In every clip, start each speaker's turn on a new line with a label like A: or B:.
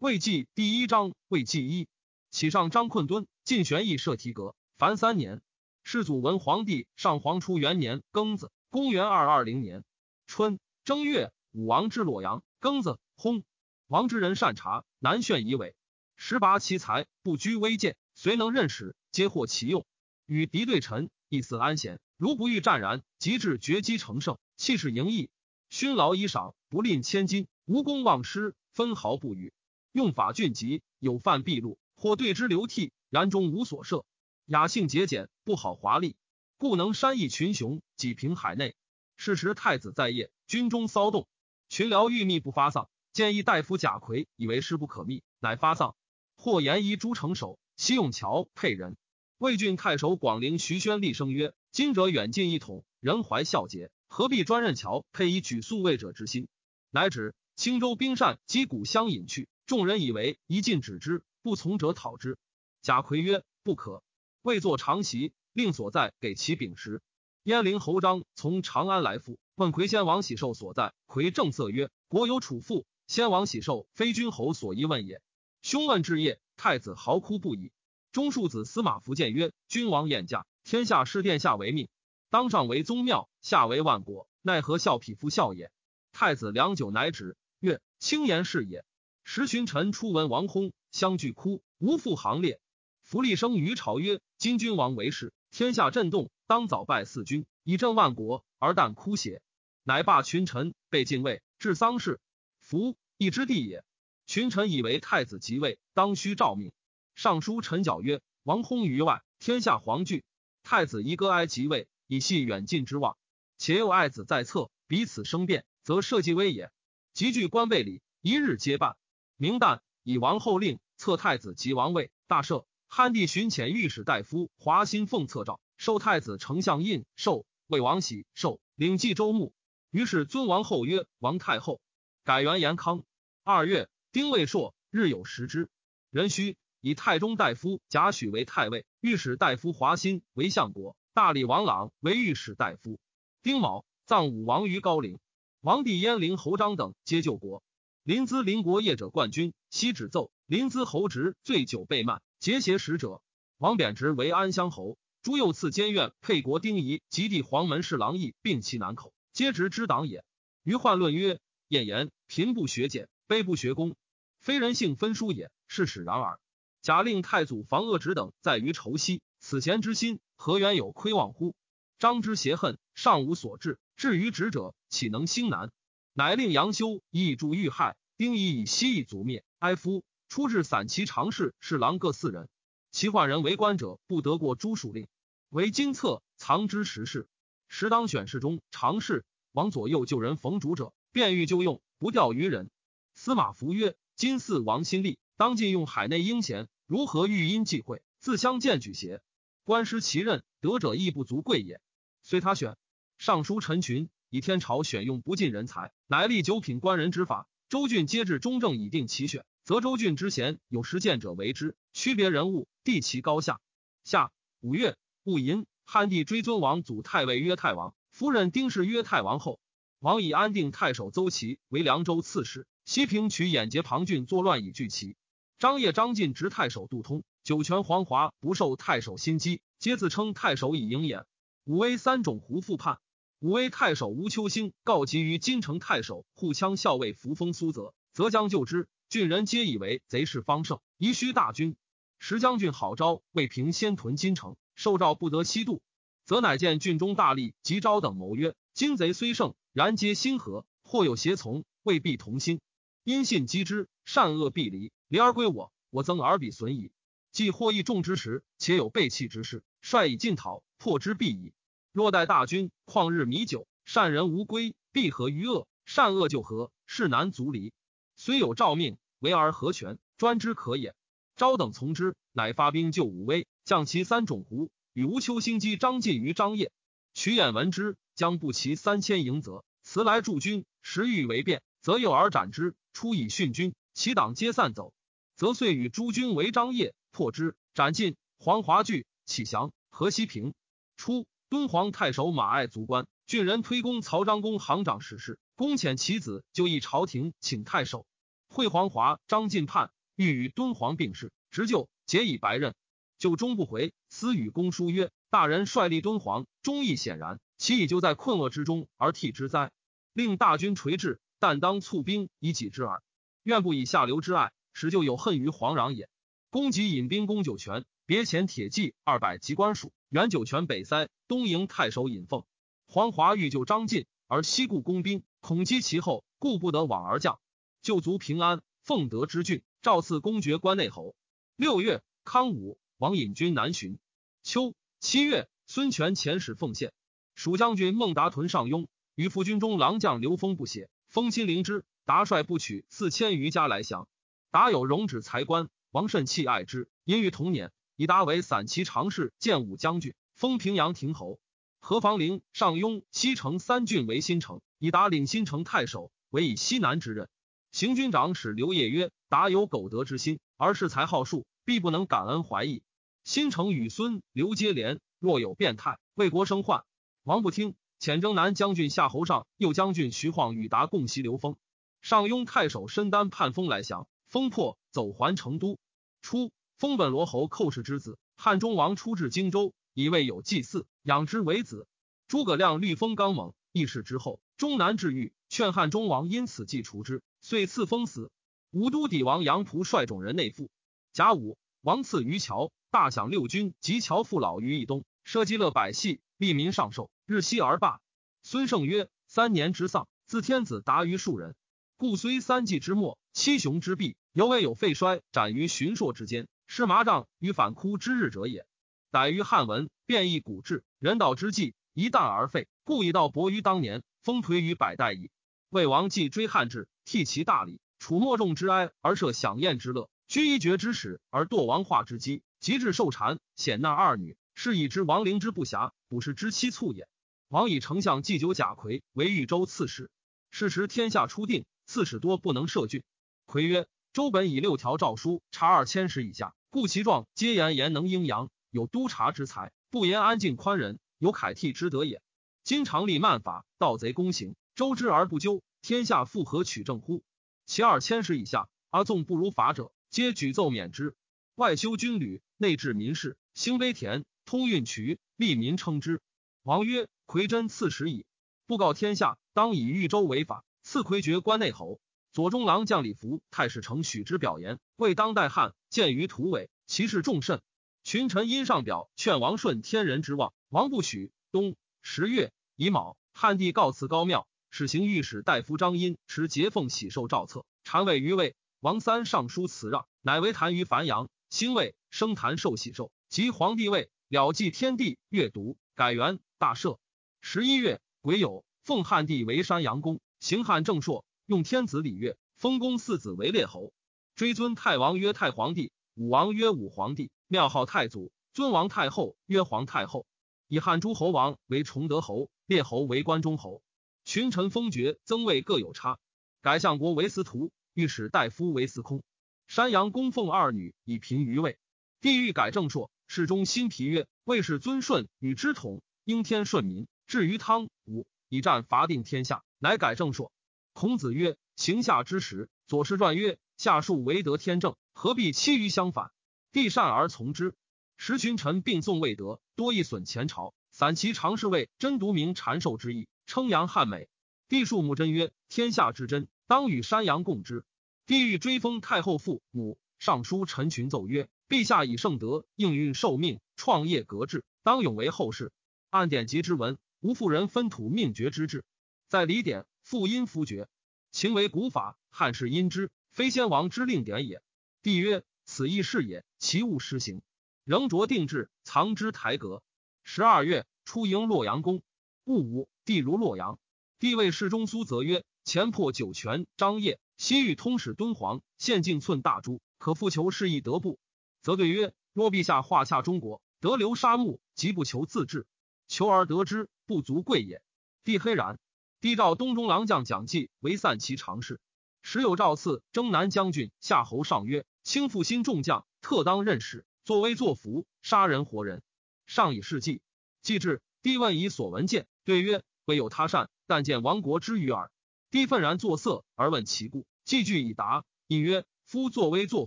A: 魏纪第一章，魏纪一，启上张困敦，晋玄义设提阁，凡三年。世祖文皇帝上皇初元年庚子，公元二二零年春正月，武王之洛阳。庚子，薨。王之人善察，南炫以伟，十拔其才，不拘微贱，虽能任使，皆获其用。与敌对臣，亦似安闲。如不欲战然，即至绝机成胜，气势盈溢。勋劳以赏，不吝千金，无功忘失，分毫不与。用法峻急，有犯必戮，或对之流涕，然终无所涉。雅性节俭，不好华丽，故能山邑群雄，几平海内。是时太子在夜，军中骚动，群僚欲密不发丧，建议大夫贾逵以为事不可密，乃发丧。或言夷诸城守，西用桥配人。魏郡太守广陵徐宣厉声曰：“今者远近一统，人怀孝节，何必专任桥配以举速卫者之心？”乃指青州兵善击鼓相引去。众人以为一进止之，不从者讨之。贾逵曰：“不可。未作长席，令所在给其禀时。燕陵侯张从长安来复，问魁先王喜寿所在。魁正色曰：‘国有楚父，先王喜寿非君侯所宜问也。’兄问至夜，太子嚎哭不已。中庶子司马福见曰：‘君王宴驾，天下视殿下为命，当上为宗庙，下为万国，奈何笑匹夫笑也？’太子良久，乃止，曰：‘轻言是也。’时群臣初闻王薨，相聚哭，无复行列。弗利生于朝曰：“今君王为世，天下震动，当早拜四君，以正万国，而但哭血。”乃罢群臣，被禁卫，至丧事。夫一之地也。群臣以为太子即位，当须诏命。尚书陈角曰：“王薨于外，天下惶惧。太子宜割哀即位，以系远近之望。且有爱子在侧，彼此生变，则社稷危也。集聚官备礼，一日皆办。”明旦，以王后令册太子及王位，大赦。汉帝巡遣御史大夫华歆奉册诏，授太子丞相印绶，魏王喜寿，领冀州牧。于是尊王后曰王太后。改元延康。二月，丁未朔，日有食之。壬戌，以太中大夫贾诩为太尉，御史大夫华歆为相国，大理王朗为御史大夫。丁卯，葬武王于高陵。王帝燕陵侯章等皆救国。临淄邻国业者冠军，悉旨奏临淄侯职醉酒被慢，结邪使者。王贬职为安乡侯。朱右赐监院沛国丁仪及弟黄门侍郎义并其南口，皆直之党也。于患论曰：晏言贫不学俭，卑不学功，非人性分殊也，是使然耳。假令太祖防恶职等在于仇息，此贤之心何原有亏望乎？张之邪恨，尚无所至，至于职者，岂能兴难？乃令杨修以助遇害，丁仪以西夷族灭。哀夫出至散骑常侍侍郎各四人，其患人为官者不得过朱属令。为金策藏之时事，时当选侍中常侍往左右救人逢主者，便欲就用，不钓于人。司马孚曰：“今嗣王新立，当尽用海内英贤，如何欲因忌讳，自相见举邪？官失其任，得者亦不足贵也。虽他选，尚书陈群。”以天朝选用不尽人才，乃立九品官人之法。州郡皆至中正，以定其选，则州郡之贤有实践者为之，区别人物，地其高下。下五月戊寅，汉帝追尊王祖太尉曰太王，夫人丁氏曰太王后。王以安定太守邹齐为凉州刺史，西平取眼节庞郡作乱以拒齐。张掖、张晋执太守杜通，酒泉、黄华不受太守心机，皆自称太守以迎眼。武威三种胡复叛。武威太守吴秋兴告急于金城太守护羌校尉扶风苏泽，则将救之。郡人皆以为贼势方盛，宜须大军。石将军好招，为平先屯金城，受诏不得西渡，则乃见郡中大吏及昭等谋曰：金贼虽盛，然皆心合，或有胁从，未必同心。因信击之，善恶必离，离而归我，我增而彼损矣。既获益众之时，且有背弃之事，率以进讨，破之必矣。若待大军旷日弥久，善人无归，必合于恶；善恶就合，事难足离。虽有诏命，为而何全？专之可也。昭等从之，乃发兵救武威，降其三种胡，与吴秋兴击张晋于张掖。曲眼闻之，将不齐三千迎泽，辞来驻军。时欲为变，则诱而斩之。出以训军，其党皆散走，则遂与诸军为张掖，破之，斩尽。黄华惧，启降。河西平。初。敦煌太守马爱卒官，郡人推公曹章公行长史事，公遣其子就议朝廷，请太守。惠皇华、张进叛，欲与敦煌并事，执就，结以白刃。就终不回，私与公书曰：“大人率立敦煌，忠义显然，其已就在困厄之中而替之哉？令大军垂至，但当促兵以己之耳。愿不以下流之爱，使就有恨于皇壤也。”公即引兵攻九泉，别遣铁骑二百及官署，援九泉北塞，东营太守尹奉。黄华欲救张晋，而西顾攻兵，恐击其后，故不得往而降。救卒平安，奉德之郡，诏赐公爵关内侯。六月，康武王引军南巡。秋七月，孙权遣使奉献。蜀将军孟达屯上庸，与副军中郎将刘封不协，封亲临之。达率不取四千余家来降。达有容止才官，王甚弃爱之。因于同年，以达为散骑常侍、建武将军，封平阳亭侯。何房陵、上庸、西城三郡为新城，以达领新城太守，为以西南之任。行军长史刘烨曰：“达有苟得之心，而恃才好术，必不能感恩怀义。新城与孙刘接连，若有变态，为国生患。”王不听，遣征南将军夏侯尚、右将军徐晃与达共袭刘封。上庸太守申丹叛封来降，封破，走还成都。初，封本罗侯寇氏之子，汉中王出至荆州。以为有祭祀，养之为子。诸葛亮律封刚猛，义士之后，终难治愈，劝汉中王因此祭除之，遂赐封死。武都底王杨仆率众人内附。甲午，王赐于桥，大享六军及乔父老于义东，设积乐百戏，利民上寿，日息而罢。孙胜曰：三年之丧，自天子达于庶人，故虽三季之末，七雄之弊，犹未有废衰斩于荀硕之间，是麻杖于反枯之日者也。逮于汉文，变异古制，人道之际，一旦而废，故以道薄于当年，风颓于百代矣。魏王既追汉制，替其大礼，处莫众之哀而设享宴之乐，居一绝之始而堕王化之基，及至受禅，显纳二女，是以之亡灵之不暇，不是之妻促也。王以丞相祭酒贾逵为豫州刺史，是时天下初定，刺史多不能赦郡。逵曰：周本以六条诏书查二千石以下，故其状皆言言能阴阳。有督察之才，不言安静宽仁，有楷替之德也。今常立慢法，盗贼公行，周之而不究，天下复何取正乎？其二千石以下，而纵不如法者，皆举奏免之。外修军旅，内治民事，兴碑田，通运渠，利民称之。王曰：魁真赐史矣，布告天下，当以豫州为法，赐魁爵关内侯。左中郎将李福、太史丞许之表言，为当代汉，见于土尾，其事重甚。群臣因上表劝王顺天人之望，王不许。冬十月乙卯，汉帝告辞高庙，使行御史大夫张殷持节奉喜寿诏册，禅位于位。王三上书辞让，乃为坛于樊阳。兴位升坛受喜寿，即皇帝位了祭天地，阅读改元大赦。十一月癸酉，奉汉帝为山阳公，行汉正朔，用天子礼乐，封公四子为列侯，追尊太王曰太皇帝，武王曰武皇帝。庙号太祖，尊王太后曰皇太后，以汉诸侯王为崇德侯，列侯为关中侯。群臣封爵增位各有差，改相国为司徒，御史大夫为司空。山阳供奉二女以平于位。帝欲改正朔，世中新皮曰：魏氏尊顺与之统，应天顺民。至于汤武，以战伐定天下，乃改正朔。孔子曰：行夏之时，左氏传曰：夏数为得天正，何必欺于相反？帝善而从之，时群臣并宋未得，多益损前朝。散其常侍卫真独明禅寿之意，称扬汉美。帝数目真曰：天下之真，当与山阳共之。帝欲追封太后父母，上书陈群奏曰：陛下以圣德应运受命，创业革制，当永为后世。按典籍之文，无妇人分土命爵之制。在礼典，复因夫爵，秦为古法，汉室因之，非先王之令典也。帝曰。此亦是也，其物施行，仍着定制，藏之台阁。十二月，出迎洛阳宫。戊午，帝如洛阳。帝谓侍中苏则曰：“前破九泉，张掖，西域通使敦煌，现境寸大珠，可复求是亦得不？”则对曰：“若陛下化下中国，得流沙漠，即不求自治，求而得之，不足贵也。”帝黑然。帝召东中郎将蒋济为散骑常侍，时有诏赐征南将军夏侯尚曰。轻负心众将，特当任使，作威作福，杀人活人，上以事计。既至，帝问以所闻见，对曰：未有他善，但见亡国之余耳。帝愤然作色而问其故，既具以答。应曰：夫作威作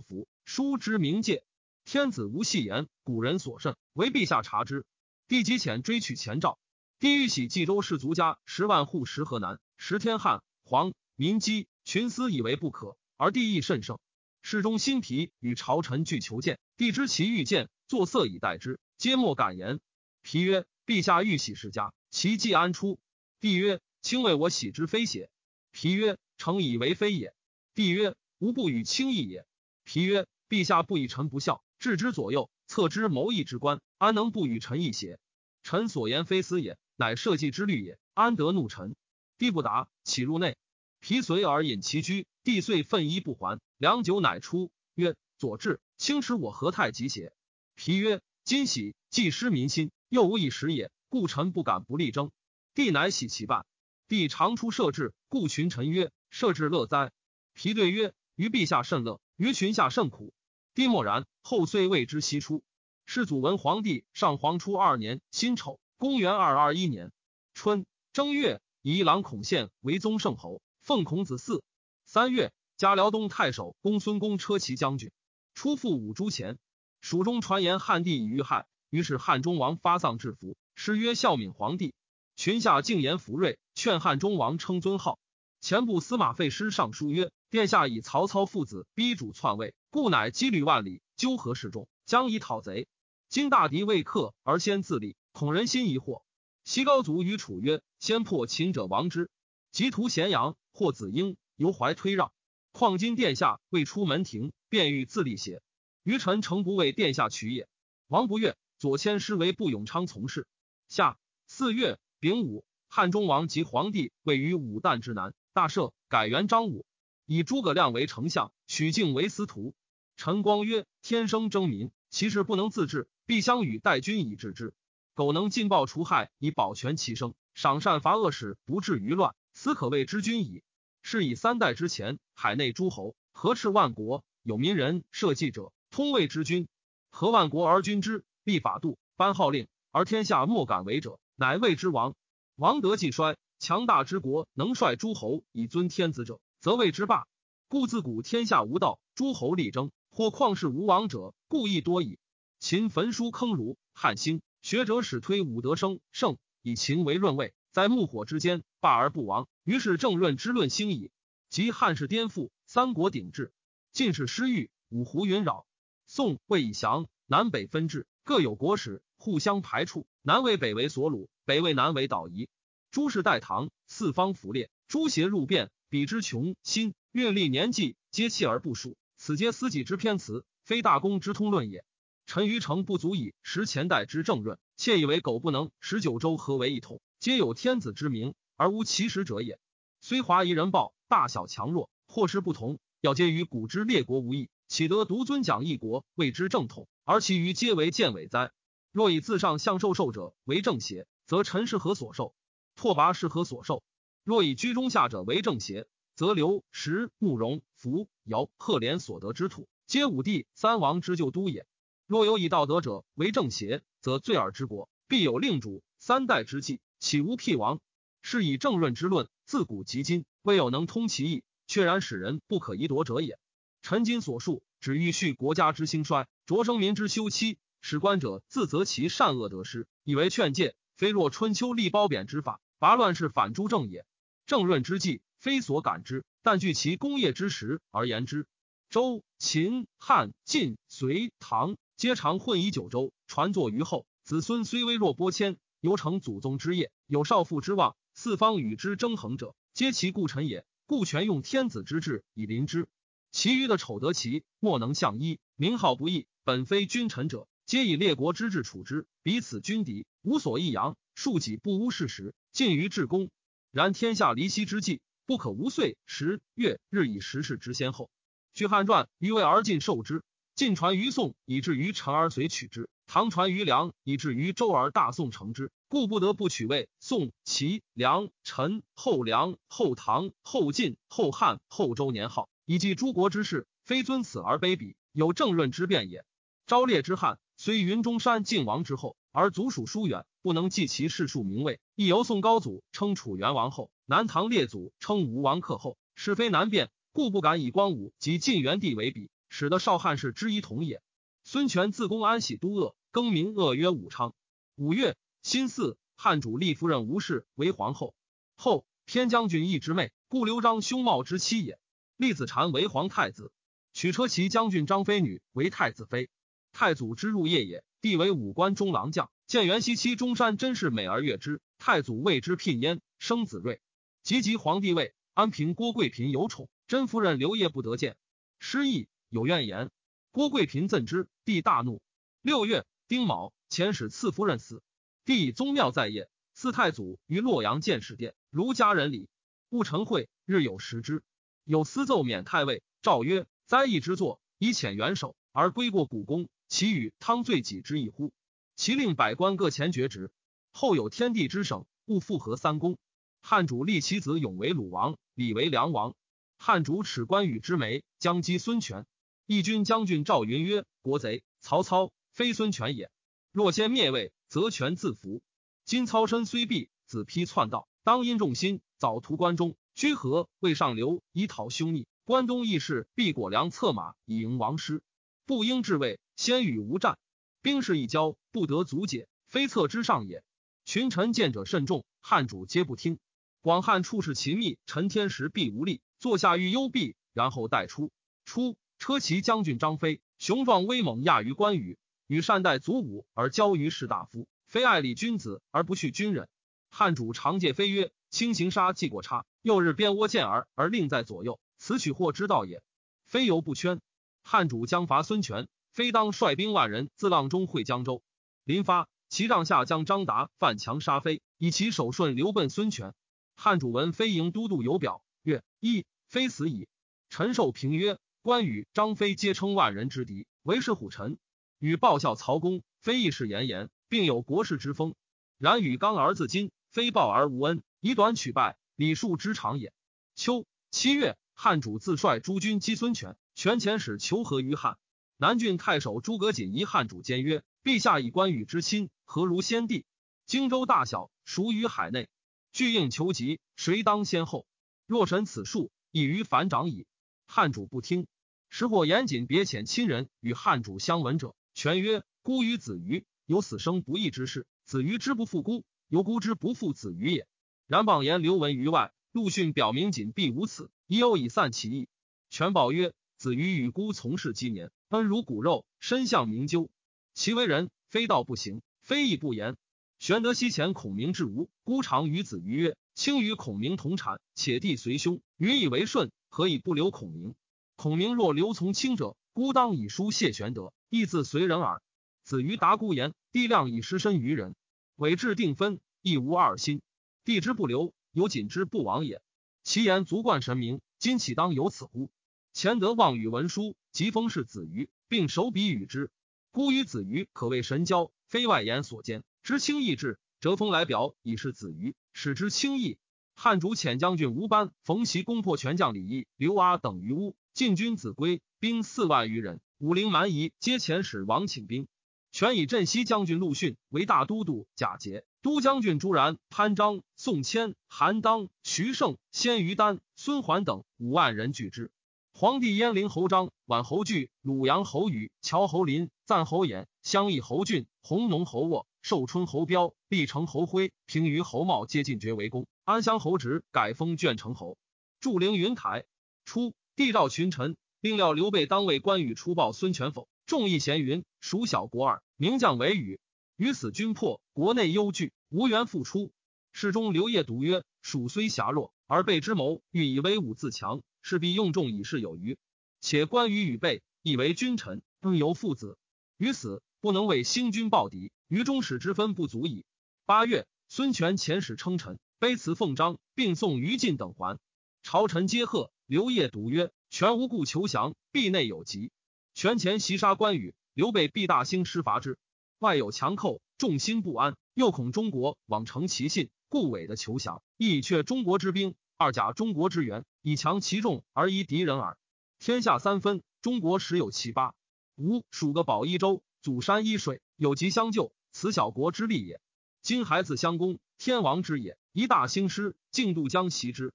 A: 福，书之冥界。天子无戏言，古人所甚，唯陛下察之。帝即遣追取前诏。帝欲喜冀州士族家十万户，食河南，食天汉、黄、民姬群思以为不可，而帝亦甚盛。侍中新皮与朝臣俱求见，帝知其欲见，作色以待之，皆莫敢言。皮曰：“陛下欲喜世家，其计安出？”帝曰：“卿谓我喜之非邪？”皮曰：“诚以为非也。”帝曰：“吾不与轻易也。”皮曰：“陛下不以臣不孝，置之左右，策之谋议之官，安能不与臣议邪？臣所言非私也，乃社稷之虑也，安得怒臣？”帝不答，起入内。皮随而引其居，帝遂愤衣不还。良久，乃出曰：“左至，卿耻我何太急邪？”皮曰：“今喜，既失民心，又无以时也，故臣不敢不力争。”帝乃喜其半。帝常出设置，故群臣曰：“设置乐哉？”皮对曰：“于陛下甚乐，于群下甚苦。”帝默然。后遂谓之西出。世祖文皇帝上皇初二年辛丑，公元二二一年春正月，以郎孔宪为宗圣侯。奉孔子嗣。三月，加辽东太守公孙公车骑将军，出赴五铢前。蜀中传言汉帝已遇害，于是汉中王发丧致服，诗曰：“孝敏皇帝。”群下敬言福瑞，劝汉中王称尊号。前部司马废师上书曰：“殿下以曹操父子逼主篡位，故乃羁旅万里，纠合示众，将以讨贼。今大敌未克，而先自立，恐人心疑惑。”西高祖与楚曰：“先破秦者亡之。”及图咸阳，或子婴犹怀推让。况今殿下未出门庭，便欲自立邪？余臣诚不为殿下取也。王不悦，左迁师为不永昌从事。下四月丙午，汉中王及皇帝位于武旦之南，大赦，改元章武，以诸葛亮为丞相，许靖为司徒。陈光曰：天生征民，其事不能自治，必相与代君以治之。苟能尽暴除害，以保全其生，赏善罚恶，使不至于乱。此可谓之君矣。是以三代之前，海内诸侯何斥万国，有民人社稷者，通谓之君。何万国而君之，立法度，颁号令，而天下莫敢为者，乃谓之王。王德既衰，强大之国能率诸侯以尊天子者，则谓之霸。故自古天下无道，诸侯力争，或旷世无王者，故亦多矣。秦焚书坑儒，汉兴学者始推武德生圣，以秦为润位，在木火之间，霸而不亡。于是正论之论兴矣，及汉室颠覆，三国鼎峙，晋室失域，五胡云扰。宋魏以降，南北分治，各有国史，互相排黜。南为北为所虏，北为南为岛夷。诸氏代唐，四方服列，诸邪入变，彼之穷心阅历年纪，皆弃而不数。此皆私己之偏辞，非大公之通论也。臣于诚不足以识前代之正论，窃以为苟不能十九州合为一统，皆有天子之名。而无其实者也。虽华夷人暴，大小强弱，或是不同，要皆与古之列国无异，岂得独尊讲一国，谓之正统，而其余皆为见伪哉？若以自上相受受者为正邪，则臣是何所受？拓跋是何所受？若以居中下者为正邪，则刘石慕容符姚赫连所得之土，皆武帝三王之旧都也。若有以道德者为正邪，则罪尔之国必有令主三代之计，岂无辟王？是以正论之论，自古及今，未有能通其意，确然使人不可移夺者也。臣今所述，只欲续国家之兴衰，擢生民之休戚，使官者自责其善恶得失，以为劝诫，非若春秋立褒贬之法，拔乱世反诸正也。正论之计，非所感之，但据其功业之实而言之。周、秦、汉、晋、隋、唐，皆常混以九州，传作于后。子孙虽微弱播迁，犹成祖宗之业，有少父之望。四方与之争衡者，皆其故臣也。故权用天子之治以临之。其余的丑德其莫能相依，名号不义，本非君臣者，皆以列国之志处之，彼此君敌，无所异扬。庶己不污事实，尽于至公。然天下离析之际，不可无岁时月日以时事之先后。据汉传，于为而尽受之；晋传于宋，以至于陈而随取之；唐传于梁，以至于周而大宋成之。故不得不取魏、宋、齐、梁、陈、后梁、后唐、后晋、后汉、后周年号，以记诸国之事，非尊此而卑鄙，有正论之变也。昭烈之汉，虽云中山晋王之后，而族属疏远，不能记其世数名位。亦由宋高祖称楚元王后，南唐列祖称吴王克后，是非难辨，故不敢以光武及晋元帝为比，使得少汉氏之一同也。孙权自公安喜都鄂，更名鄂曰武昌。五月，辛巳，汉主立夫人吴氏为皇后。后偏将军义之妹，故刘璋兄茂之妻也。立子禅为皇太子，娶车骑将军张飞女为太子妃。太祖之入夜也，帝为武官中郎将。见元熙妻中山真是美而悦之，太祖为之聘焉，生子睿。及即皇帝位，安平郭贵嫔有宠，真夫人刘烨不得见，失意有怨言。郭贵嫔赠之，帝大怒。六月丁卯，遣使赐夫人死。帝以宗庙在业，祀太祖于洛阳建始殿，如家人礼。戊辰会，日有食之。有私奏免太尉，诏曰：灾异之作，以遣元首而归过古宫，其与汤罪己之意乎？其令百官各前爵职。后有天地之省，勿复合三公。汉主立其子永为鲁王，李为梁王。汉主耻关羽之媒，将击孙权。义军将军赵云曰：“国贼曹操，非孙权也。若先灭魏，则权自服。今操身虽毙，子丕篡道，当因众心，早图关中，居河为上流，以讨凶逆。关东义士必果粮策马，以迎王师。不应至魏，先与吴战，兵势一交，不得足解，非策之上也。群臣见者甚众，汉主皆不听。广汉处事勤密，陈天时必无力，坐下欲幽闭，然后待出。出。车骑将军张飞雄壮威猛，亚于关羽，与善待祖武而骄于士大夫，非爱礼君子而不恤军人。汉主常借飞曰：“轻行杀既过差，又日边窝见儿而令在左右，此取祸之道也。非犹不圈。”汉主将伐孙权，非当率兵万人自阆中会江州。临发，其帐下将张达犯强杀飞，以其手顺流奔孙权。汉主闻飞迎都督有表，曰：“一非死矣。”陈寿平曰。关羽、张飞皆称万人之敌，唯是虎臣。与报效曹公，非义士严严，并有国士之风。然与刚儿自矜，非报而无恩，以短取败，礼数之长也。秋七月，汉主自率诸军击孙权，权遣使求和于汉。南郡太守诸葛瑾疑汉主坚曰：“陛下以关羽之亲，何如先帝？荆州大小，孰于海内？拒应求急，谁当先后？若审此数，已于反掌矣。”汉主不听。时或严谨别遣亲人与汉主相闻者，权曰：“孤与子瑜有死生不义之事，子瑜之不复孤，犹孤之不复子瑜也。然谤言刘文于外，陆逊表明谨必无此，已有以散其意。”权报曰：“子瑜与孤从事积年，恩如骨肉，身相明究。其为人，非道不行，非义不言。玄德西前孔明至吴，孤常与子瑜曰：‘卿与孔明同产，且弟随兄，予以为顺，何以不留孔明？’”孔明若留从卿者，孤当以书谢玄德，亦自随人耳。子瑜答孤言，帝亮以失身于人，伪志定分，亦无二心。帝之不留，有谨之不亡也。其言足冠神明，今岂当有此乎？乾德望与文书，即封是子瑜，并手笔与之。孤与子瑜可谓神交，非外言所见。知轻易至，折封来表，以是子瑜，使之轻易。汉主遣将军吴班、冯习攻破权将李毅、刘阿等于乌。晋军子归，兵四万余人。武陵蛮夷皆遣使王请兵。权以镇西将军陆逊为大都督，贾节都将军朱然、潘璋、宋谦、韩当、徐盛、鲜于丹、孙桓等五万人拒之。皇帝燕陵侯张、宛侯据、鲁阳侯宇、乔侯林、赞侯衍、襄邑侯俊、弘农侯沃、寿春侯彪、历城侯辉、平舆侯茂皆进爵为公。安乡侯直改封卷城侯。祝陵云台初。帝召群臣，并料刘备当为关羽出报孙权否？众议咸云：“蜀小国耳，名将为羽，于此军破，国内忧惧，无缘复出。”侍中刘烨独曰：“蜀虽狭弱，而备之谋欲以威武自强，势必用众以示有余。且关羽与备亦为君臣，更由父子，于此不能为兴军报敌，于中使之分不足矣。”八月，孙权遣使称臣，卑辞奉章，并送于禁等还。朝臣皆贺。刘烨独曰：“权无故求降，必内有急。权前袭杀关羽，刘备必大兴师伐之。外有强寇，众心不安，又恐中国往成其信，故委的求降，亦却中国之兵，二甲中国之援，以强其众而夷敌人耳。天下三分，中国实有其八。吾属个保一州，祖山依水，有疾相救，此小国之利也。今孩子相攻，天王之也，一大兴师，进度将袭之。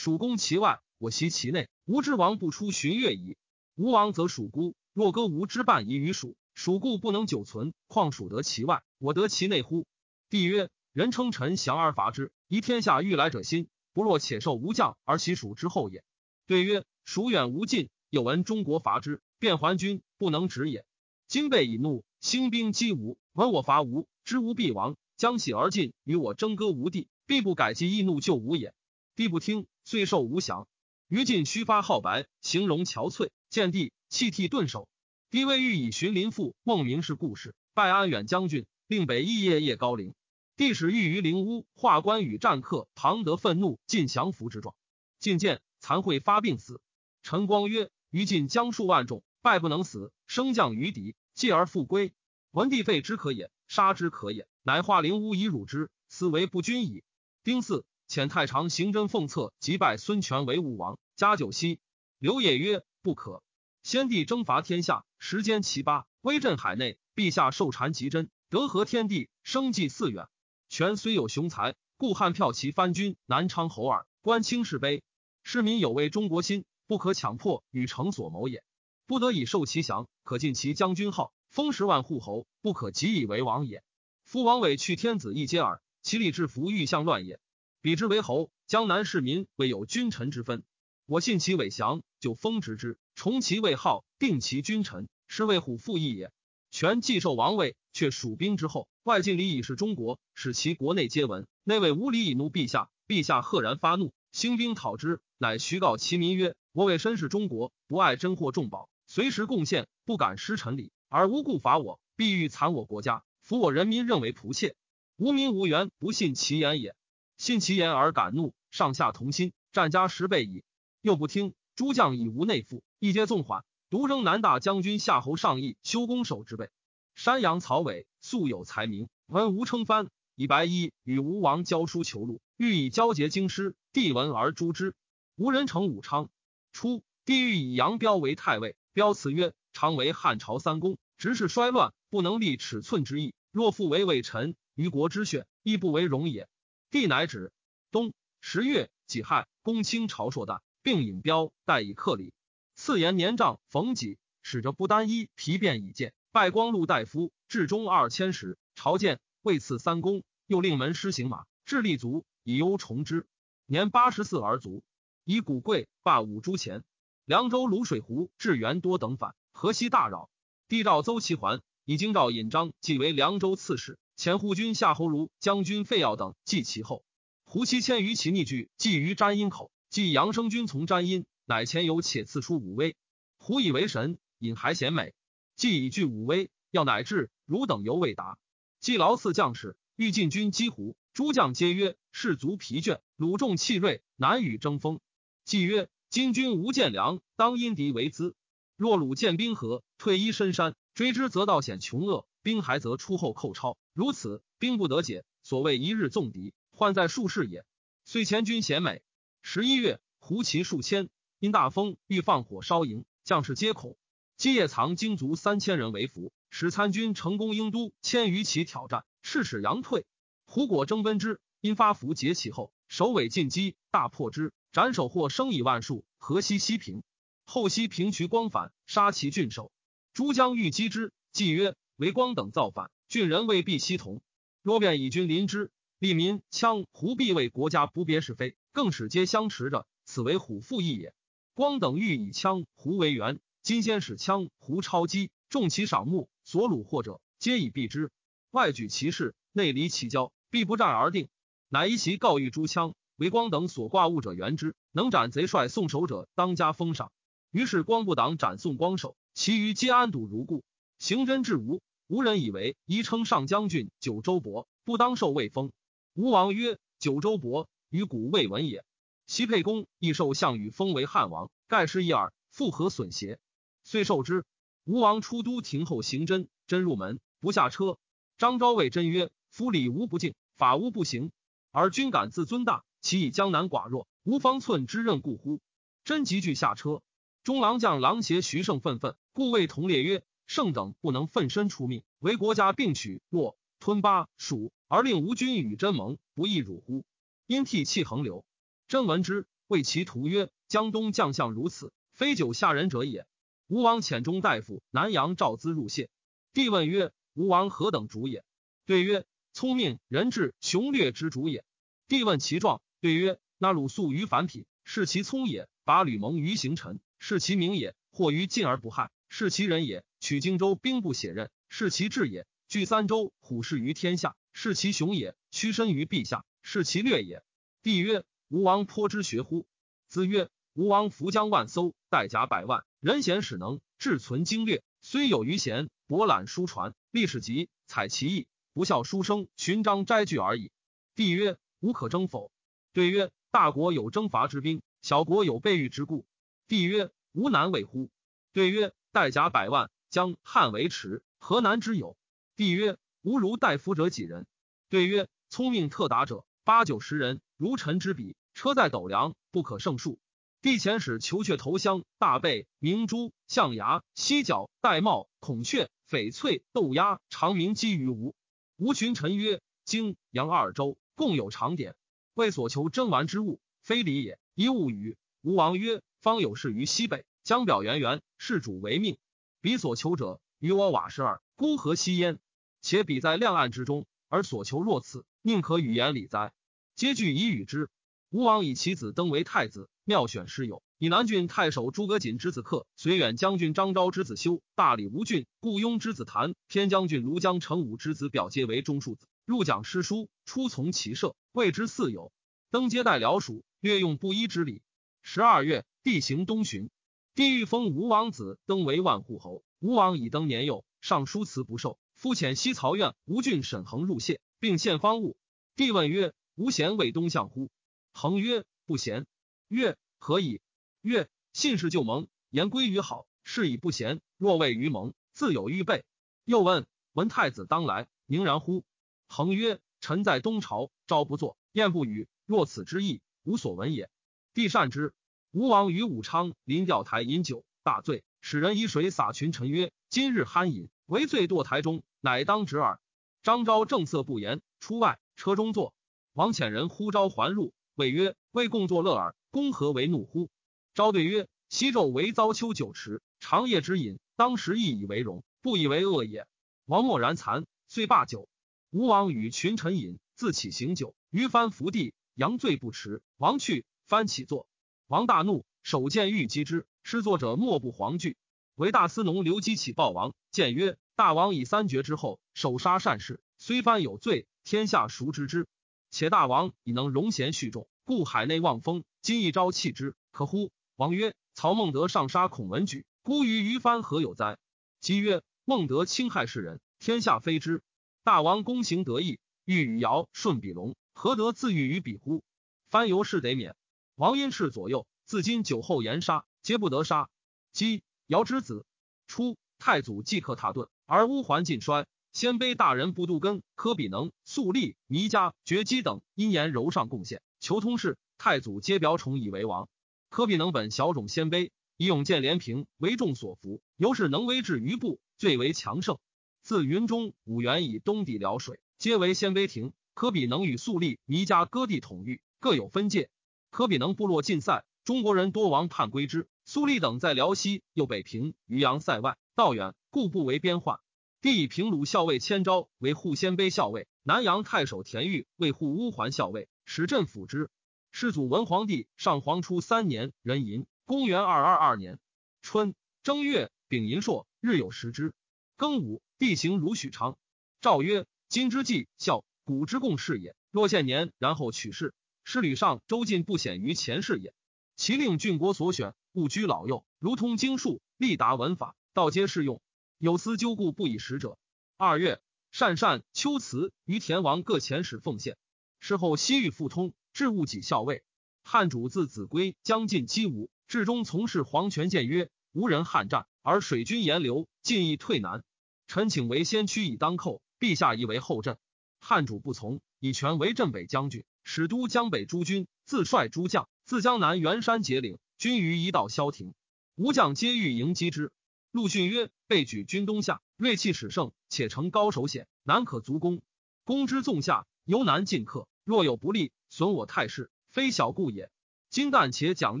A: 蜀攻其外。”我袭其内，吴之王不出旬月矣。吴王则蜀孤，若割吾之半夷于蜀，蜀故不能久存，况蜀得其外，我得其内乎？帝曰：人称臣降而伐之，宜天下欲来者心，不若且受吴将而袭蜀之后也。对曰：蜀远无近，有闻中国伐之，便还军，不能止也。今备以怒，兴兵击吴，闻我伐吴，知吴必亡，将喜而进，与我争割吴地，必不改其易怒救吴也。帝不听，遂受无降。于禁须发皓白，形容憔悴。见帝，泣涕顿首。帝未欲以寻林父孟明氏故事，拜安远将军，令北邑夜夜高陵。帝使欲于灵屋，画关羽战客，庞德愤怒，尽降服之状。进见残会发病死。陈光曰：于禁将数万众，败不能死，升降于敌，继而复归。文帝废之可也，杀之可也，乃化灵屋以辱之，斯为不君矣。丁巳。遣太常行真奉策即拜孙权为武王，加九锡。刘也曰：“不可。先帝征伐天下，时间其八，威震海内。陛下受禅极真，德合天地，生计四远。权虽有雄才，故汉票其藩军南昌侯耳，官清士卑。市民有为中国心，不可强迫与成所谋也。不得已受其降，可尽其将军号，封十万户侯，不可即以为王也。夫王委去天子一阶耳，其礼制服欲相乱也。”比之为侯，江南市民未有君臣之分。我信其伪降，就封职之，重其位号，定其君臣，是为虎父义也。权既受王位，却蜀兵之后，外尽礼以示中国，使其国内皆闻。内委无礼以怒陛下，陛下赫然发怒，兴兵讨之，乃徐告其民曰：“我为身是中国，不爱珍货重宝，随时贡献，不敢失臣礼，而无故伐我，必欲残我国家，俘我人民，认为仆妾。无民无缘，不信其言也。”信其言而敢怒，上下同心，战加十倍矣。又不听，诸将已无内附，一皆纵缓，独扔南大将军夏侯尚义修攻守之辈。山阳曹伟素有才名，闻吴称藩，以白衣与吴王交书求禄，欲以交结京师。帝闻而诛之。吴人称武昌。初，帝欲以杨彪为太尉，彪辞曰：“常为汉朝三公，直是衰乱，不能立尺寸之意。若复为魏臣，于国之选，亦不为荣也。”帝乃止。冬十月己亥，公卿朝硕旦，并引彪代以克礼。次言年长冯己使着不单衣皮便以见，拜光禄大夫，至中二千石。朝见，位赐三公，又令门师行马，至立足以忧崇之。年八十四而卒。以古贵罢五铢钱。凉州卤水湖至元多等反，河西大扰。帝诏邹其桓，以京兆尹章继为凉州刺史。前护军夏侯儒将军费耀等继其后，胡七千余骑逆拒，寄于詹阴口。继杨生军从詹阴，乃前有且赐出武威。胡以为神，引还贤美。既以拒武威，要乃至，汝等犹未达。既劳赐将士，欲进军击胡，诸将皆曰：士卒疲倦，鲁众气锐，难与争锋。既曰：今军无见粮，当因敌为资。若鲁见兵合，退依深山，追之则道险穷厄。兵还则出后寇超，如此兵不得解。所谓一日纵敌，患在数士也。遂前军贤美。十一月，胡骑数千，因大风，欲放火烧营，将士皆恐。基业藏精卒三千人为俘，使参军成功英都千余骑挑战，赤使扬退。胡果争奔之，因发符劫其后，首尾进击，大破之，斩首获生以万数。河西西平，后西平渠光反，杀其郡守。诸将欲击之，既曰。为光等造反，郡人未必悉同。若便以君临之，利民羌胡必为国家不别是非，更使皆相持着，此为虎父义也。光等欲以羌胡为援，今先使羌胡超击，重其赏目，所虏获者，皆以避之。外举其势，内离其交，必不战而定。乃一其告谕诸羌，为光等所挂物者援之，能斩贼帅送首者，当加封赏。于是光不党斩送光首，其余皆安堵如故。行真至无。吴人以为宜称上将军九州伯，不当受魏封。吴王曰：“九州伯与古未闻也。”齐沛公亦受项羽封为汉王，盖是一耳，复何损邪？遂受之。吴王出都庭后行真，真入门不下车。张昭谓真曰：“夫礼无不敬，法无不行，而君敢自尊大，其以江南寡弱，无方寸之任故乎？”真急惧下车。中郎将郎邪徐盛愤愤，故谓同列曰。圣等不能奋身出命，为国家并取洛吞巴蜀，而令吴军与真盟，不亦辱乎？因涕泣横流。真闻之，谓其徒曰：“江东将相如此，非久下人者也。吴王遣中大夫南阳赵资入谢，帝问曰：“吴王何等主也？”对曰：“聪明仁智雄略之主也。”帝问其状，对曰：“那鲁肃于反品，是其聪也；拔吕蒙于行臣，是其明也；或于进而不害，是其仁也；取荆州兵不血刃，是其智也；据三州虎视于天下，是其雄也；屈身于陛下，是其略也。”帝曰：“吴王颇之学乎？”子曰：“吴王扶将万艘，带甲百万。”人贤使能，志存经略，虽有余贤，博览书传，历史集，采其意，不效书生，寻章摘句而已。帝曰：吾可征否？对曰：大国有征伐之兵，小国有备御之故。帝曰：吾难为乎？对曰：带甲百万，将汉为池，何难之有？帝曰：吾如大夫者几人？对曰：聪明特达者八九十人，如臣之比，车载斗量，不可胜数。帝遣使求却投香、大贝、明珠、象牙、犀角、玳瑁、孔雀、翡翠、豆鸦、长鸣击于吴。吴群臣曰：“荆、扬二州共有长典，为所求珍玩之物，非礼也。一物与吴王曰：‘方有事于西北，将表圆圆，事主为命。彼所求者，与我瓦石耳，孤何西焉？且彼在亮暗之中，而所求若此，宁可与言礼哉？’皆具以与之。吴王以其子登为太子。”妙选师友，以南郡太守诸葛瑾之子克，绥远将军张昭之子修，大理吴郡顾雍之子谭，偏将军庐江成武之子表皆为中庶子，入讲诗书，出从骑射，谓之四友。登接待僚属，略用布衣之礼。十二月，地行东巡，帝欲封吴王子登为万户侯。吴王已登年幼，尚书辞不受。夫遣西曹院吴郡沈恒入谢，并献方物。帝问曰：“吾贤为东相乎？”恒曰：“不贤。”曰：何以？曰：信士就盟，言归于好，是以不贤。若谓于盟，自有预备。又问：闻太子当来，宁然乎？恒曰：臣在东朝，朝不作，宴不语。若此之意，无所闻也。帝善之。吴王于武昌临钓台饮酒，大醉，使人以水洒群臣曰：今日酣饮，为醉堕台中，乃当止耳。张昭正色不言，出外，车中坐。王遣人呼召还入，谓曰：为共作乐耳。公何为怒乎？昭对曰：“西纣为遭丘酒池，长夜之饮，当时亦以为荣，不以为恶也。”王默然惭，遂罢酒。吴王与群臣饮，自起行酒。于藩伏地，佯醉不迟。王去，藩起坐。王大怒，手剑欲击之，失作者莫不惶惧。为大司农刘基起报王，谏曰：“大王以三绝之后，手杀善士，虽藩有罪，天下孰知之？且大王已能容贤恤众。”故海内望风，今一朝弃之，可乎？王曰：曹孟德上杀孔文举，孤于于藩何有哉？即曰：孟德侵害世人，天下非之。大王公行得意，欲与尧舜比龙，何得自欲于比乎？藩由是得免。王因氏左右，自今酒后言杀，皆不得杀。姬尧之子，初太祖即刻踏顿，而乌桓尽衰。鲜卑大人不杜根、科比能、肃立、弥迦、绝基等因言柔上贡献。求通事，太祖皆表宠以为王。科比能本小种鲜卑，以勇健连平为众所服，由是能威制余部，最为强盛。自云中五原以东抵辽水，皆为鲜卑庭。科比能与肃立、弥迦割地统御，各有分界。科比能部落尽塞，中国人多亡叛归之。苏立等在辽西又北平渔阳塞外，道远，故不为边患。帝以平鲁校尉千昭为护鲜卑校尉，南阳太守田豫为护乌桓校尉。使镇抚之。世祖文皇帝上皇初三年，壬寅，公元二二二年春正月，丙寅朔，日有食之。庚午，地行如许昌。诏曰：今之计孝，古之共事也。若现年，然后取士，师吕上周进不显于前世也。其令郡国所选，勿居老幼，如通经术，力达文法，道皆适用。有司纠故不以使者。二月，善善秋辞于田王各遣使奉献。事后西域复通，置物己校尉。汉主自子规将近击吴，至中从事黄权谏曰：“无人汉战，而水军沿流，进亦退难。臣请为先驱以当寇，陛下以为后阵。”汉主不从，以权为镇北将军，使都江北诸军，自率诸将，自江南元山结岭，军于一道消停。吴将皆欲迎击之。陆逊曰：“被举军东下，锐气始盛，且成高守险，难可足攻。攻之纵下，犹难进克。”若有不利，损我太势，非小故也。今旦且奖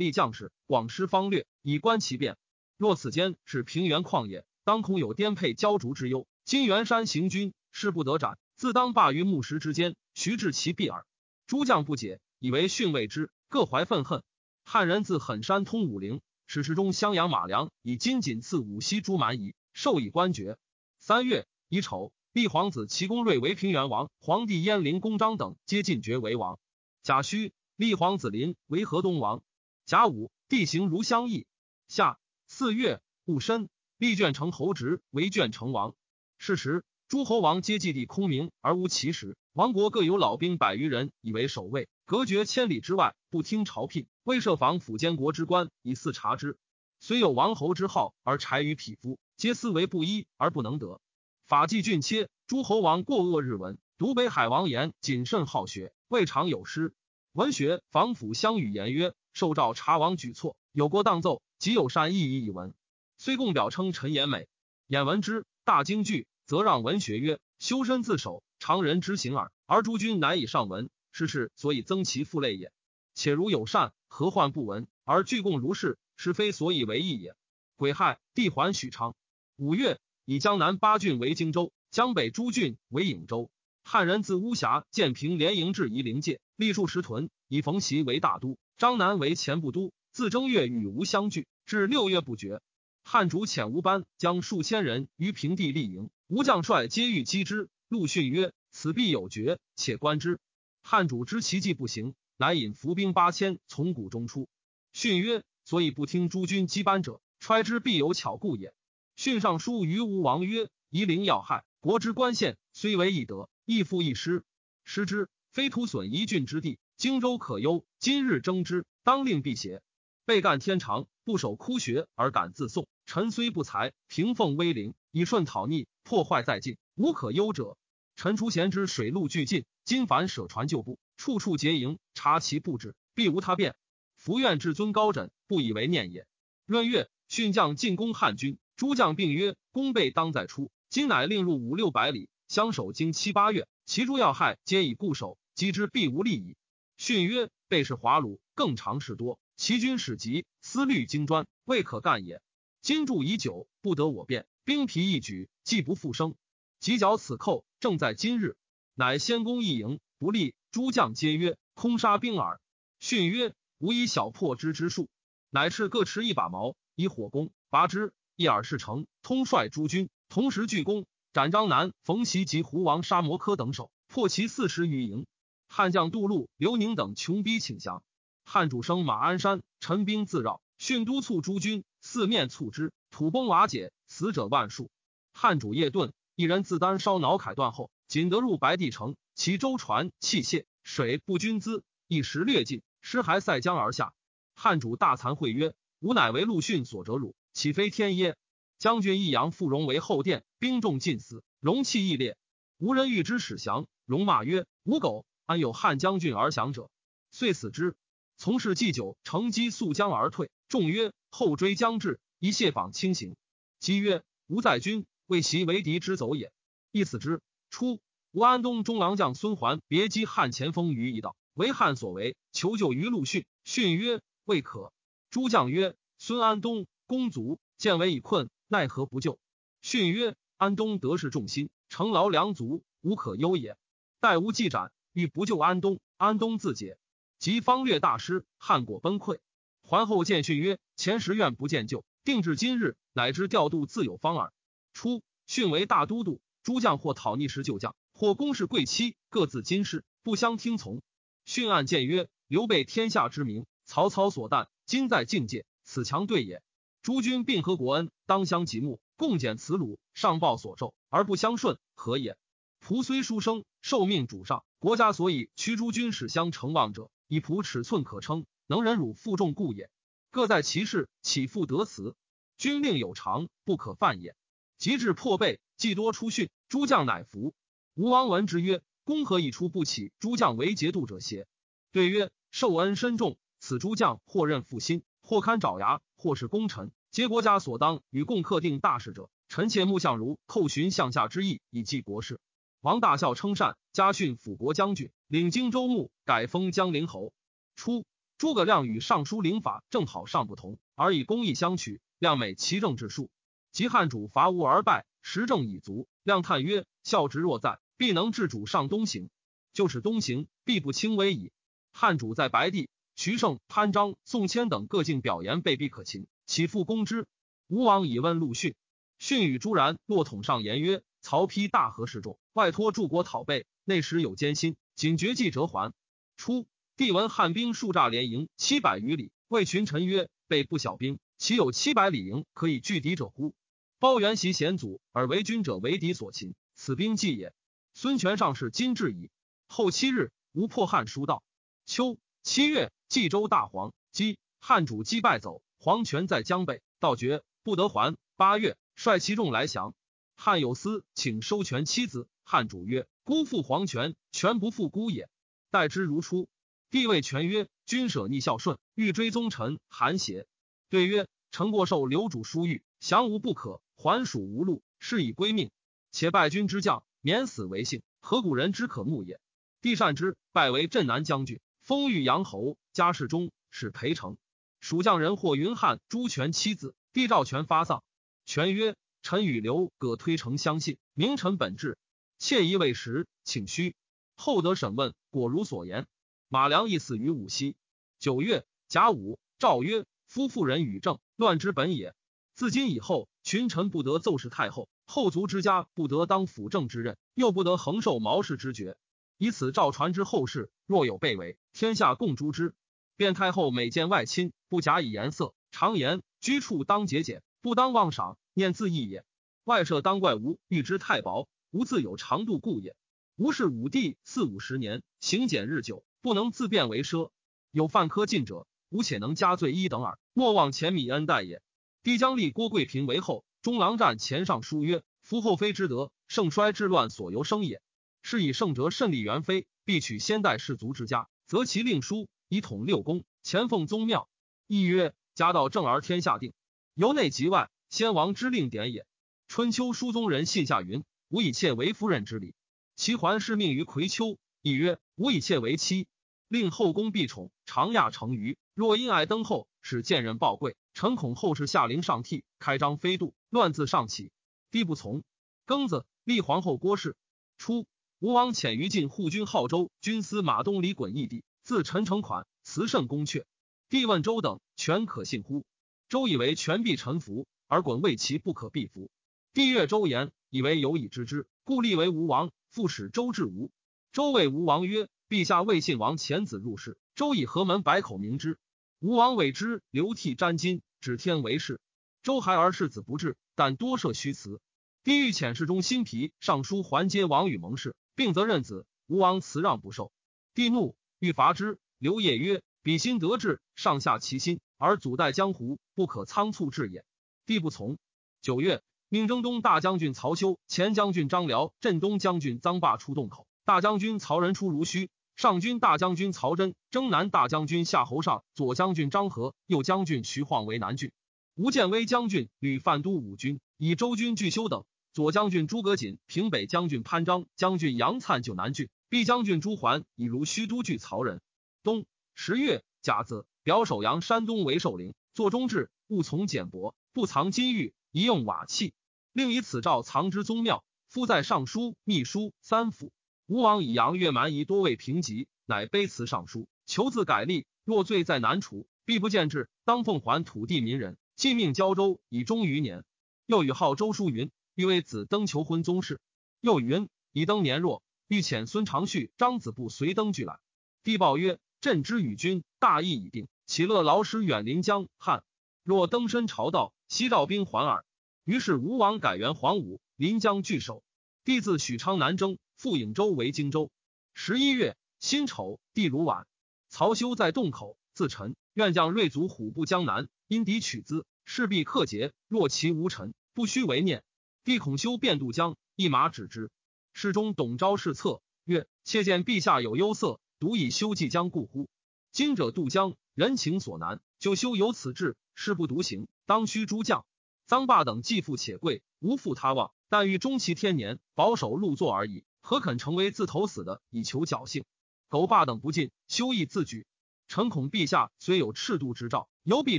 A: 励将士，广施方略，以观其变。若此间是平原旷野，当恐有颠沛交逐之忧。今元山行军，势不得斩，自当罢于木石之间，徐至其臂耳。诸将不解，以为训谓之，各怀愤恨。汉人自狠山通武陵，史实中襄阳马良以金锦赐武西诸蛮夷，授以官爵。三月乙丑，立皇子齐公睿为平原王，皇帝燕陵公章等皆进爵为王。甲戌，立皇子林为河东王。甲午，地形如相异。夏。四月戊申，立卷城侯职为卷城王。是时，诸侯王皆祭地空明而无其实，王国各有老兵百余人，以为守卫，隔绝千里之外，不听朝聘，未设防辅监国之官以四察之。虽有王侯之号，而柴于匹夫，皆思为不一而不能得。法纪峻切，诸侯王过恶日文。独北海王言谨慎好学，未尝有失。文学防府相与言曰：受诏察王举措，有过当奏。即有善意义一文，虽共表称陈言美，演闻之大惊惧，则让文学曰：“修身自守，常人之行耳。而诸君难以上文，是事所以增其负累也。且如有善，何患不闻？而具共如是，是非所以为义也。”癸亥，帝还许昌。五月，以江南八郡为荆州，江北诸郡为颍州。汉人自巫峡、建平连营至夷陵界，立数十屯，以冯习为大都，张南为前部都。自正月与吴相聚，至六月不绝。汉主遣吴班将数千人于平地立营，吴将帅皆欲击之。陆逊曰：“此必有决，且观之。”汉主知其计不行，乃引伏兵八千从谷中出。逊曰：“所以不听诸军击班者，揣之必有巧故也。”逊上书于吴王曰：“夷陵要害，国之关县，虽为易得，亦复一失。失之，非徒损一郡之地。荆州可忧，今日争之，当令辟邪。”被干天长，不守枯穴而敢自送。臣虽不才，平奉威灵，以顺讨逆，破坏在尽，无可忧者。臣除贤之水陆俱进，今凡舍船旧部，处处结营，察其布置，必无他变。福愿至尊高枕，不以为念也。闰月，训将进攻汉军，诸将并曰：“功备当在出。”今乃令入五六百里，相守经七八月，其诸要害皆已固守，击之必无利矣。训曰：“备是华鲁，更长事多。”其军使急，思虑精专，未可干也。今驻已久，不得我变，兵疲一举，既不复生。急剿此寇，正在今日。乃先攻一营，不利，诸将皆曰：“空杀兵耳。”训曰：“吾以小破之之术。”乃是各持一把矛，以火攻，拔之，一耳是成。通率诸军，同时聚攻，斩张南、冯习及胡王沙摩柯等首，破其四十余营。汉将杜路、刘宁等穷逼请降。汉主生马鞍山，陈兵自绕，训督促诸军四面促之，土崩瓦解，死者万数。汉主夜遁，一人自单烧脑铠断后，仅得入白帝城，其舟船器械水不均资，一时略尽，尸骸塞江而下。汉主大惭秽曰：“吾乃为陆逊所折辱，岂非天耶？”将军益阳复荣为后殿，兵众尽死，容器亦裂，无人欲之使降。荣骂曰：“吾狗，安有汉将军而降者？”遂死之。从事祭酒，乘机溯江而退。众曰：“后追将至，一谢访轻行。”即曰：“吾在军，为袭为敌之走也。”亦死之。初，吴安东中郎将孙桓别击汉前锋于一道，为汉所为，求救于陆逊。逊曰：“未可。”诸将曰：“孙安东公卒，见为已困，奈何不救？”逊曰：“安东得势众心，承劳良足，无可忧也。待吾既斩，欲不救安东，安东自解。”及方略大师，汉果崩溃。桓后见逊曰：“前时愿不见救，定至今日，乃知调度自有方耳。”初，训为大都督，诸将或讨逆时救将，或攻势贵戚，各自今事，不相听从。训案谏曰：“刘备天下之名，曹操所惮，今在境界，此强对也。诸君并合国恩，当相及睦，共减此虏，上报所受而不相顺，何也？仆虽书生，受命主上，国家所以驱诸军使相承望者。”以仆尺寸可称，能忍辱负重故也。各在其事，岂复得辞？军令有常，不可犯也。及至破备，既多出训，诸将乃服。吴王闻之曰：“公何以出不起诸将为节度者邪？”对曰：“受恩深重，此诸将或任负心，或堪爪牙，或是功臣，皆国家所当与共克定大事者。臣妾穆相如叩寻向下之意，以济国事。”王大笑称善，加训辅国将军，领荆州牧，改封江陵侯。初，诸葛亮与尚书灵法正好尚不同，而以公义相取。亮美其政治术，及汉主伐吴而败，时政已足。亮叹曰：“孝直若在，必能治主上东行。就是东行，必不轻微矣。”汉主在白帝，徐盛、潘璋、宋谦等各进表言，被逼可擒，岂复攻之？吴王以问陆逊，逊与朱然、骆统上言曰：“曹丕大和示众，外托诸国讨备，内实有艰辛，仅绝计折还。”初，帝闻汉兵数诈连营七百余里，谓群臣曰：“备不小兵。”其有七百里营可以拒敌者乎？包元袭贤祖而为君者为敌所擒，此兵计也。孙权上是今至矣。后七日，吴破汉书到。秋七月，冀州大黄，击汉主击败走。黄权在江北，道绝不得还。八月，率其众来降。汉有司请收权妻子，汉主曰：“孤负黄权，权不负孤也。待之如初。”帝谓权曰：“君舍逆孝顺，欲追宗臣，韩邪？”对曰：“臣过受刘主书谕，降吴不可，还蜀无路，是以归命。且败军之将，免死为幸，何古人之可慕也？”帝善之，拜为镇南将军，封豫阳侯，家世中，使陪城。蜀将人或云汉朱权妻子，帝召权发丧。权曰：“臣与刘葛推诚相信，名臣本志，妾疑未实，请虚。”后得审问，果如所言。马良亦死于武溪。九月甲午，诏曰。夫妇人与政，乱之本也。自今以后，群臣不得奏事太后，后族之家不得当辅政之任，又不得横受毛氏之爵。以此诏传之后世，若有被违，天下共诛之。便太后每见外亲，不假以颜色，常言居处当节俭，不当妄赏，念自义也。外舍当怪吾，欲之太薄，吾自有长度故也。吾是武帝四五十年，行俭日久，不能自变为奢，有犯科进者。吾且能加罪一等耳，莫忘前米恩待也。帝将立郭贵嫔为后，中郎战前上书曰：“夫后妃之德，盛衰之乱所由生也。是以圣哲慎立元妃，必取先代士族之家，择其令书，以统六宫，前奉宗庙。亦曰：家道正而天下定，由内及外，先王之令典也。春秋书宗人信下云：吾以妾为夫人之礼。其还是命于葵丘。亦曰：吾以妾为妻，令后宫必宠，长亚成鱼。”若因爱登后，使见人报贵，臣恐后世下陵上替，开张飞度，乱自上起。帝不从。庚子，立皇后郭氏。初，吴王遣于禁护军号州军司马东李衮义弟，自陈诚款，辞甚恭阙。帝问周等：“权可信乎？”周以为权必臣服，而衮谓其不可必服。帝悦周言，以为有以知之，故立为吴王，复使周至吴。周谓吴王曰：“陛下未信王遣子入室，周以何门百口明之？”吴王委之，流涕沾巾，指天为誓。周孩儿世子不至，但多设虚词。帝欲遣侍中辛毗上书还接王与盟誓，并责任子。吴王辞让不受。帝怒，欲伐之。刘烨曰：“彼心得志，上下齐心，而祖代江湖，不可仓促治也。”帝不从。九月，命征东大将军曹休、前将军张辽、镇东将军臧霸出洞口，大将军曹仁出濡须。上军大将军曹真、征南大将军夏侯尚、左将军张合、右将军徐晃为南郡。吴建威将军吕范都五军，以周军拒修等。左将军诸葛瑾、平北将军潘璋、将军杨粲救南郡。毕将军朱桓以如虚都拒曹仁。冬十月甲子，表首阳山东为寿陵，作中制，勿从简薄，不藏金玉，宜用瓦器。另以此诏藏之宗庙，附在尚书、秘书三府。吴王以杨越蛮夷多为平级，乃卑辞上书，求自改立。若罪在南楚，必不见制。当奉还土地民人，尽命交州以终余年。又与号周书云，欲为子登求婚宗室。又云以登年弱，欲遣孙长旭、张子布随登俱来。帝报曰：朕之与君大义已定，岂乐劳师远临江汉？若登身朝道，西召兵还耳。于是吴王改元黄武，临江据守。帝自许昌南征。复颍州为荆州。十一月辛丑，帝如晚。曹休在洞口，自陈愿将锐卒虎步江南，因敌取资，势必克捷。若其无臣，不须为念。帝恐修便渡江，一马止之。侍中董昭侍策曰：“妾见陛下有忧色，独以修济江故乎？今者渡江，人情所难，就修有此志，事不独行，当须诸将。臧霸等既富且贵，无负他望，但欲终其天年，保守禄座而已。”何肯成为自投死的，以求侥幸？狗霸等不进，休亦自举。臣恐陛下虽有赤度之诏，犹必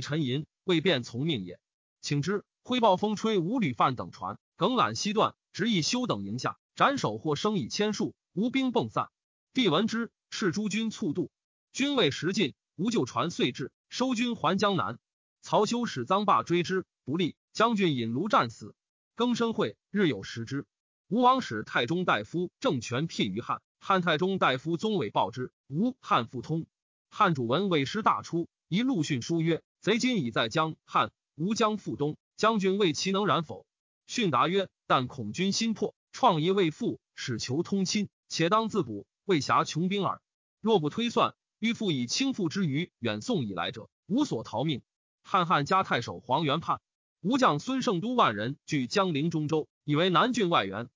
A: 沉吟，未便从命也。请之。挥暴风吹五旅犯等船，梗缆西断，执意休等营下，斩首或生以千数，无兵迸散。帝闻之，斥诸军促渡。军未时尽，无救船遂至，收军还江南。曹休使臧霸追之，不利，将军引卢战死。庚申会，日有食之。吴王使太中大夫政权聘于汉，汉太中大夫宗伟报之，吴汉复通。汉主文为师大出，一陆训书曰：“贼今已在江汉，吴将复东。”将军谓其能然否？训答曰：“但恐军心破，创业未复，使求通亲，且当自补，未暇穷兵耳。若不推算，欲复以轻负之余，远送以来者，无所逃命。”汉汉加太守黄元叛，吴将孙胜都万人据江陵中州，以为南郡外援。